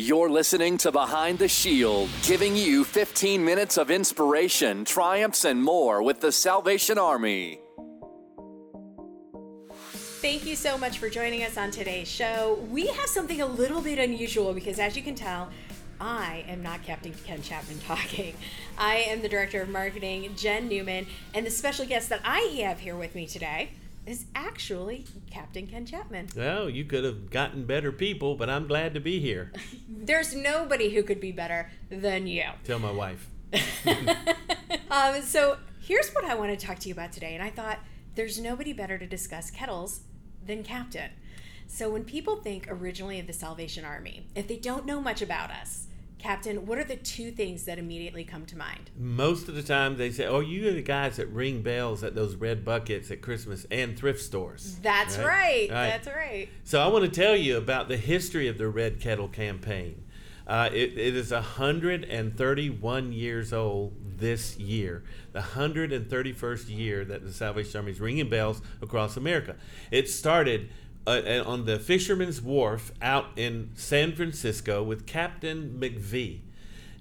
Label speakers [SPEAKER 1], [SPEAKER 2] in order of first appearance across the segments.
[SPEAKER 1] You're listening to Behind the Shield, giving you 15 minutes of inspiration, triumphs, and more with the Salvation Army.
[SPEAKER 2] Thank you so much for joining us on today's show. We have something a little bit unusual because, as you can tell, I am not Captain Ken Chapman talking. I am the Director of Marketing, Jenn Neumann, and the special guest that I have here with me today is actually Captain Ken Chapman.
[SPEAKER 3] Well, you could have gotten better people, but I'm glad to be here.
[SPEAKER 2] There's nobody who could be better than you.
[SPEAKER 3] Tell my wife.
[SPEAKER 2] um, so here's what I want to talk to you about today, and I thought there's nobody better to discuss kettles than Captain. So when people think originally of the Salvation Army, if they don't know much about us, Captain, what are the two things that immediately come to mind?
[SPEAKER 3] Most of the time they say, Oh, you are the guys that ring bells at those red buckets at Christmas and thrift stores.
[SPEAKER 2] That's right. right. right. That's right.
[SPEAKER 3] So I want to tell you about the history of the Red Kettle campaign. Uh, it, it is 131 years old this year, the 131st year that the Salvation Army is ringing bells across America. It started uh, on the Fisherman's Wharf out in San Francisco with Captain McFee.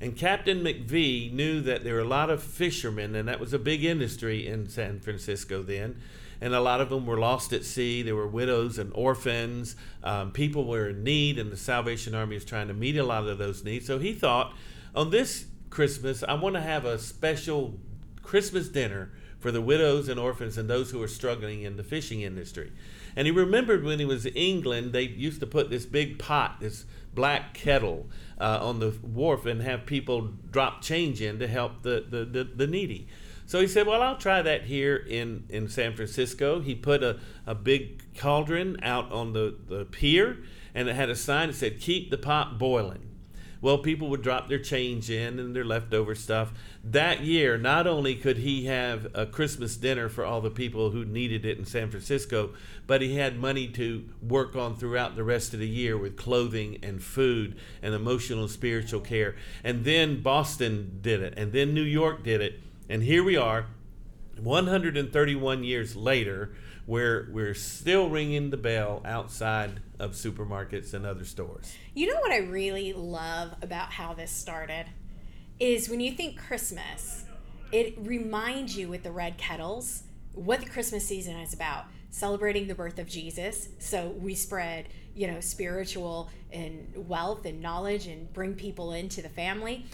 [SPEAKER 3] And Captain McFee knew that there were a lot of fishermen, and that was a big industry in San Francisco then. And a lot of them were lost at sea. There were widows and orphans. Um, people were in need, and the Salvation Army is trying to meet a lot of those needs. So he thought, on this Christmas, I want to have a special Christmas dinner for the widows and orphans and those who are struggling in the fishing industry. And he remembered when he was in England, they used to put this big pot, this black kettle, uh, on the wharf and have people drop change in to help the, the, the, the, needy. So he said, Well, I'll try that here in, in San Francisco. He put a, a big cauldron out on the, the pier, and it had a sign that said, Keep the pot boiling well, people would drop their change in and their leftover stuff. That year, not only could he have a Christmas dinner for all the people who needed it in San Francisco, but he had money to work on throughout the rest of the year with clothing and food and emotional and spiritual care. And then Boston did it, and then New York did it. And here we are, 131 years later where we're still ringing the bell outside of supermarkets and other stores.
[SPEAKER 2] You know what I really love about how this started is when you think Christmas, it reminds you with the red kettles what the Christmas season is about celebrating the birth of Jesus. So we spread, you know, spiritual and wealth and knowledge and bring people into the family.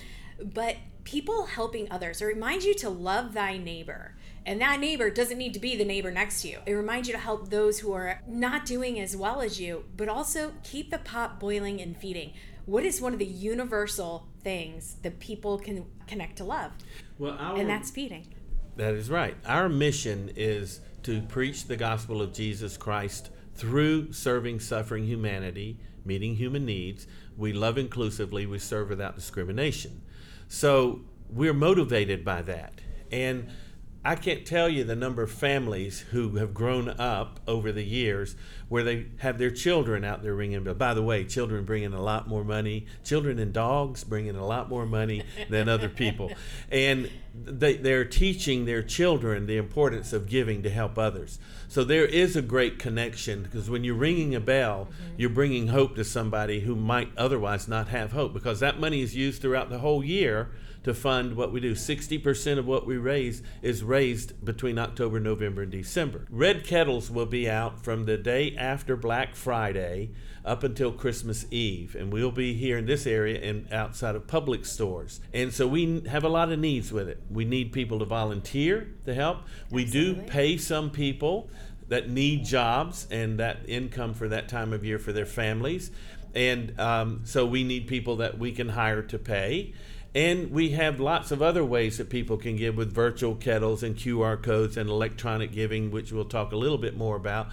[SPEAKER 2] But people helping others, it reminds you to love thy neighbor. And that neighbor doesn't need to be the neighbor next to you. It reminds you to help those who are not doing as well as you, but also keep the pot boiling and feeding. What is one of the universal things that people can connect to love? Well, our, and that's feeding.
[SPEAKER 3] That is right. Our mission is to preach the gospel of Jesus Christ through serving suffering humanity, meeting human needs. We love inclusively, we serve without discrimination. So we're motivated by that. And I can't tell you the number of families who have grown up over the years where they have their children out there ringing. But by the way, children bring in a lot more money. Children and dogs bring in a lot more money than other people, and they, they're teaching their children the importance of giving to help others. So there is a great connection because when you're ringing a bell, mm-hmm. you're bringing hope to somebody who might otherwise not have hope because that money is used throughout the whole year to fund what we do. 60% of what we raise is raised between October, November, and December. Red Kettles will be out from the day after Black Friday up until Christmas Eve, and we'll be here in this area and outside of public stores. And so we have a lot of needs with it. We need people to volunteer to help. We Absolutely. do pay some people that need jobs and that income for that time of year for their families. And um, so we need people that we can hire to pay. And we have lots of other ways that people can give with virtual kettles and QR codes and electronic giving, which we'll talk a little bit more about.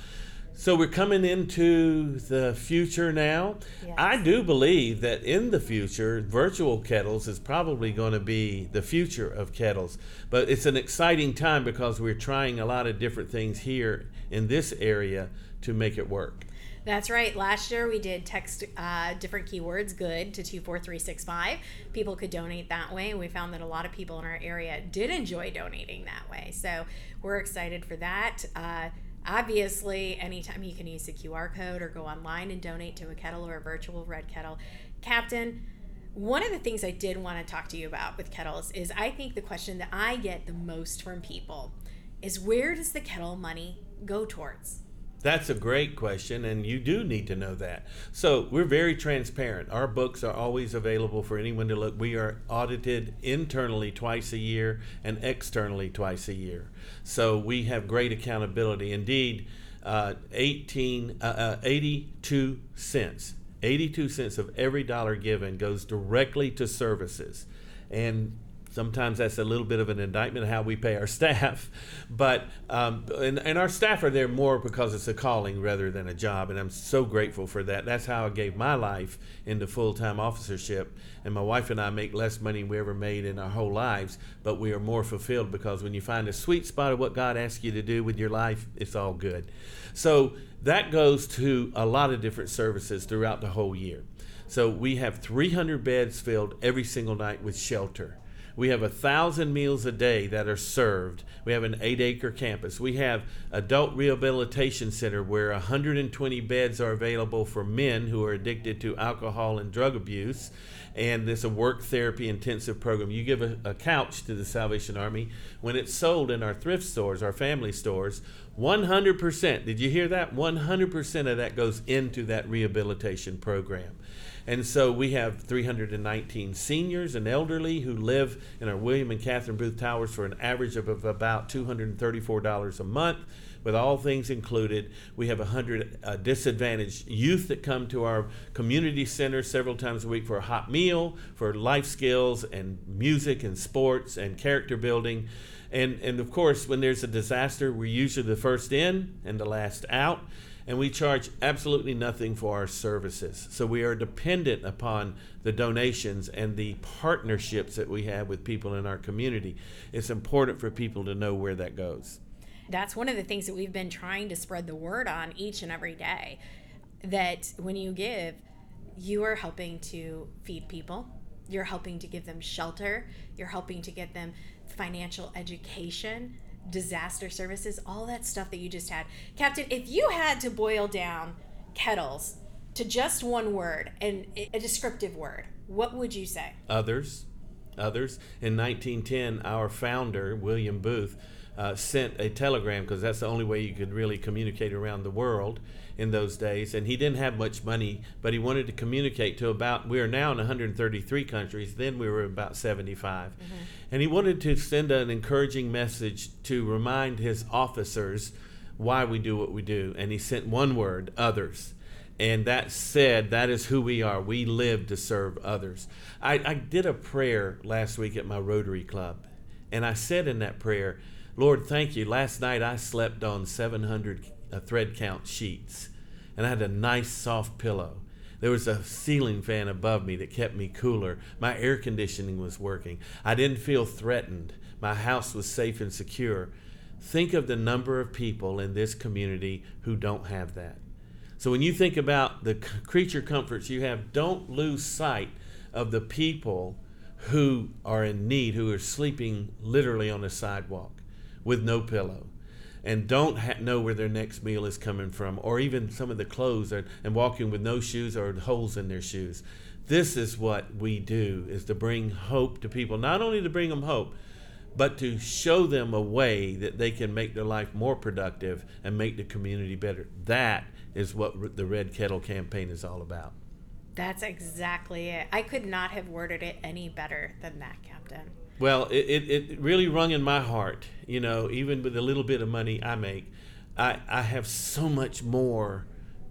[SPEAKER 3] So we're coming into the future now. Yes. I do believe that in the future, virtual kettles is probably going to be the future of kettles. But it's an exciting time because we're trying a lot of different things here in this area to make it work.
[SPEAKER 2] That's right. Last year we did text uh, different keywords good to 24365. People could donate that way. And we found that a lot of people in our area did enjoy donating that way. So we're excited for that. Uh, Obviously, anytime you can use the QR code or go online and donate to a kettle or a virtual red kettle. Captain, one of the things I did want to talk to you about with kettles is I think the question that I get the most from people is where does the kettle money go towards?
[SPEAKER 3] That's a great question, and you do need to know that. So, we're very transparent. Our books are always available for anyone to look. We are audited internally twice a year and externally twice a year. So, we have great accountability. Indeed, uh, 18, uh, uh, 82 cents 82 cents of every dollar given goes directly to services. And sometimes that's a little bit of an indictment of how we pay our staff but um, and, and our staff are there more because it's a calling rather than a job and i'm so grateful for that. That's how i gave my life into full-time officership and my wife and i make less money we ever made in our whole lives but we are more fulfilled because when you find a sweet spot of what god asks you to do with your life it's all good. So that goes to a lot of different services throughout the whole year. So we have 300 beds filled every single night with shelter we have a thousand meals a day that are served. We have an eight acre campus. We have adult rehabilitation center where 120 beds are available for men who are addicted to alcohol and drug abuse. And there's a work therapy intensive program. You give a, a couch to the Salvation Army. When it's sold in our thrift stores, our family stores, 100%, did you hear that? 100% of that goes into that rehabilitation program. And so we have 319 seniors and elderly who live in our William and Catherine Booth Towers for an average of, about $234 a month with all things included. We have 100 uh, disadvantaged youth that come to our community center several times a week for a hot meal, for life skills and music and sports and character building. And, and of course, when there's a disaster, we're usually the first in and the last out and we charge absolutely nothing for our services. So we are dependent upon the donations and the partnerships that we have with people in our community. It's important for people to know where that goes.
[SPEAKER 2] That's one of the things that we've been trying to spread the word on each and every day that when you give, you are helping to feed people. You're helping to give them shelter. You're helping to get them financial education disaster services, all that stuff that you just had. Captain, if you had to boil down kettles to just one word and a descriptive word, what would you say?
[SPEAKER 3] Others. Others. In 1910, our founder, William Booth, uh, sent a telegram because that's the only way you could really communicate around the world in those days. And he didn't have much money, but he wanted to communicate to about, we are now in 133 countries, then we were about 75. Mm-hmm. And he wanted to send an encouraging message to remind his officers why we do what we do. And he sent one word others. And that said, that is who we are. We live to serve others. I, I did a prayer last week at my Rotary Club. And I said in that prayer, Lord, thank you. Last night I slept on 700 uh, thread count sheets, and I had a nice soft pillow. There was a ceiling fan above me that kept me cooler. My air conditioning was working. I didn't feel threatened. My house was safe and secure. Think of the number of people in this community who don't have that. So when you think about the creature comforts you have, don't lose sight of the people who are in need, who are sleeping literally on a sidewalk with no pillow and don't ha- know where their next meal is coming from, or even some of the clothes are, and walking with no shoes or holes in their shoes. This is what we do: is to bring hope to people. Not only to bring them hope, but to show them a way that they can make their life more productive and make the community better. That is what the Red Kettle campaign is all about.
[SPEAKER 2] That's exactly it. I could not have worded it any better than that, Captain.
[SPEAKER 3] Well, it, it, it really rung in my heart, you know, even with the little bit of money I make. I, I have so much more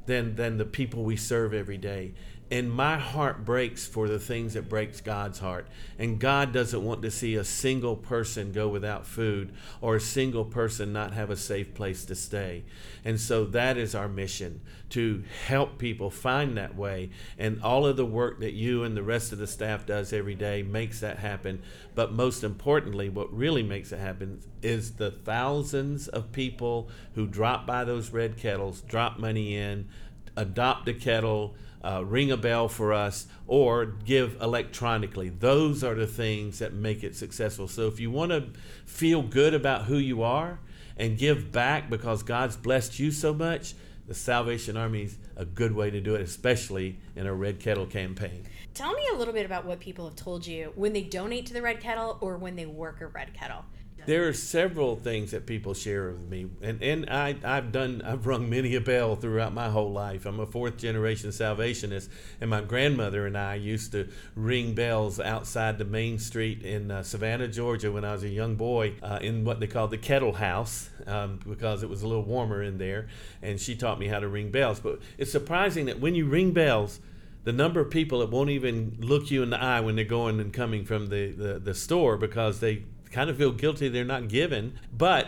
[SPEAKER 3] than than the people we serve every day and my heart breaks for the things that breaks God's heart. And God doesn't want to see a single person go without food or a single person not have a safe place to stay. And so that is our mission to help people find that way. And all of the work that you and the rest of the staff does every day makes that happen. But most importantly, what really makes it happen is the thousands of people who drop by those red kettles, drop money in, adopt a kettle uh, ring a bell for us, or give electronically. Those are the things that make it successful. So if you want to feel good about who you are and give back because God's blessed you so much, the Salvation Army is a good way to do it, especially in a Red Kettle campaign.
[SPEAKER 2] Tell me a little bit about what people have told you when they donate to the Red Kettle or when they work a Red Kettle.
[SPEAKER 3] There are several things that people share with me, and, and I, I've done I've rung many a bell throughout my whole life. I'm a fourth generation Salvationist, and my grandmother and I used to ring bells outside the main street in uh, Savannah, Georgia, when I was a young boy, uh, in what they called the kettle house, um, because it was a little warmer in there. And she taught me how to ring bells. But it's surprising that when you ring bells, the number of people that won't even look you in the eye when they're going and coming from the, the, the store because they kind of feel guilty they're not given. But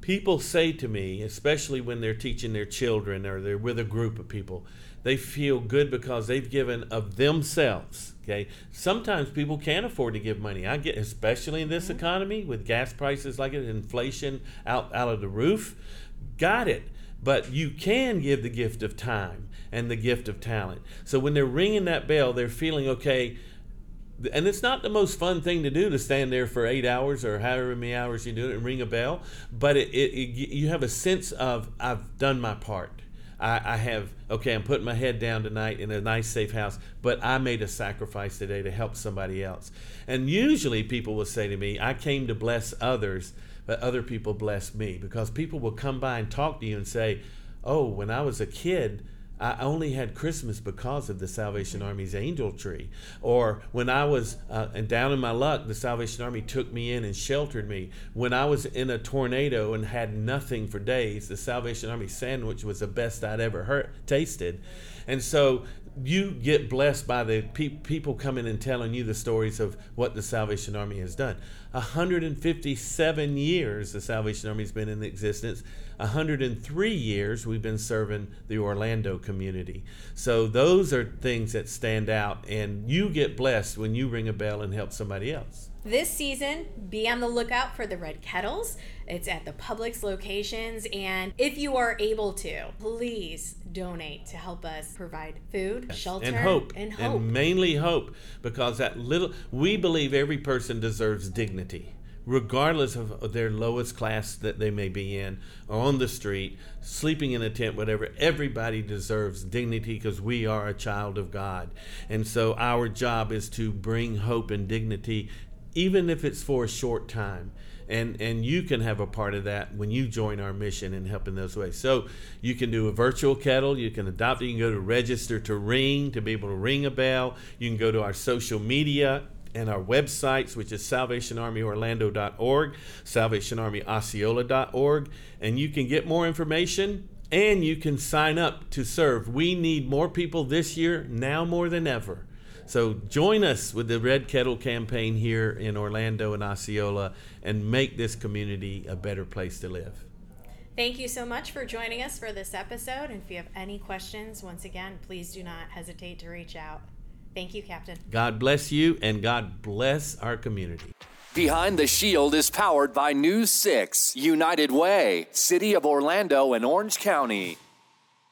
[SPEAKER 3] people say to me, especially when they're teaching their children or they're with a group of people, they feel good because they've given of themselves. Okay. Sometimes people can't afford to give money. I get, especially in this mm-hmm. economy with gas prices like it, inflation out out of the roof. Got it. But you can give the gift of time and the gift of talent. So when they're ringing that bell, they're feeling okay and it's not the most fun thing to do to stand there for eight hours or however many hours you do it and ring a bell but it, it, it you have a sense of i've done my part. I, I, have okay i'm putting my head down tonight in a nice safe house but i made a sacrifice today to help somebody else. And usually people will say to me i came to bless others but other people bless me because people will come by and talk to you and say oh when i was a kid I only had Christmas because of the Salvation Army's angel tree. Or when I was uh, down in my luck, the Salvation Army took me in and sheltered me. When I was in a tornado and had nothing for days, the Salvation Army sandwich was the best I'd ever heard, tasted. And so you get blessed by the pe- people coming and telling you the stories of what the Salvation Army has done. 157 years the Salvation Army has been in existence. 103 years we've been serving the Orlando community. So those are things that stand out, and you get blessed when you ring a bell and help somebody else.
[SPEAKER 2] This season, be on the lookout for the Red Kettles. It's at the Publix locations, and if you are able to, please donate to help us provide food, shelter,
[SPEAKER 3] and hope,
[SPEAKER 2] and hope,
[SPEAKER 3] and mainly hope, because that little we believe every person deserves dignity regardless of their lowest class that they may be in, or on the street, sleeping in a tent, whatever, everybody deserves dignity because we are a child of God. And so our job is to bring hope and dignity, even if it's for a short time. And, and you can have a part of that when you join our mission and help in those ways. So you can do a virtual kettle, you can adopt it, you can go to register to ring to be able to ring a bell. You can go to our social media and our websites, which is salvationarmyorlando.org, salvationarmyosceola.org, and you can get more information and you can sign up to serve. We need more people this year, now more than ever. So join us with the Red Kettle campaign here in Orlando and Osceola and make this community a better place to live.
[SPEAKER 2] Thank you so much for joining us for this episode. And if you have any questions, once again, please do not hesitate to reach out. Thank you, Captain.
[SPEAKER 3] God bless you and God bless our community.
[SPEAKER 1] Behind the Shield is powered by News 6, United Way, City of Orlando, and Orange County.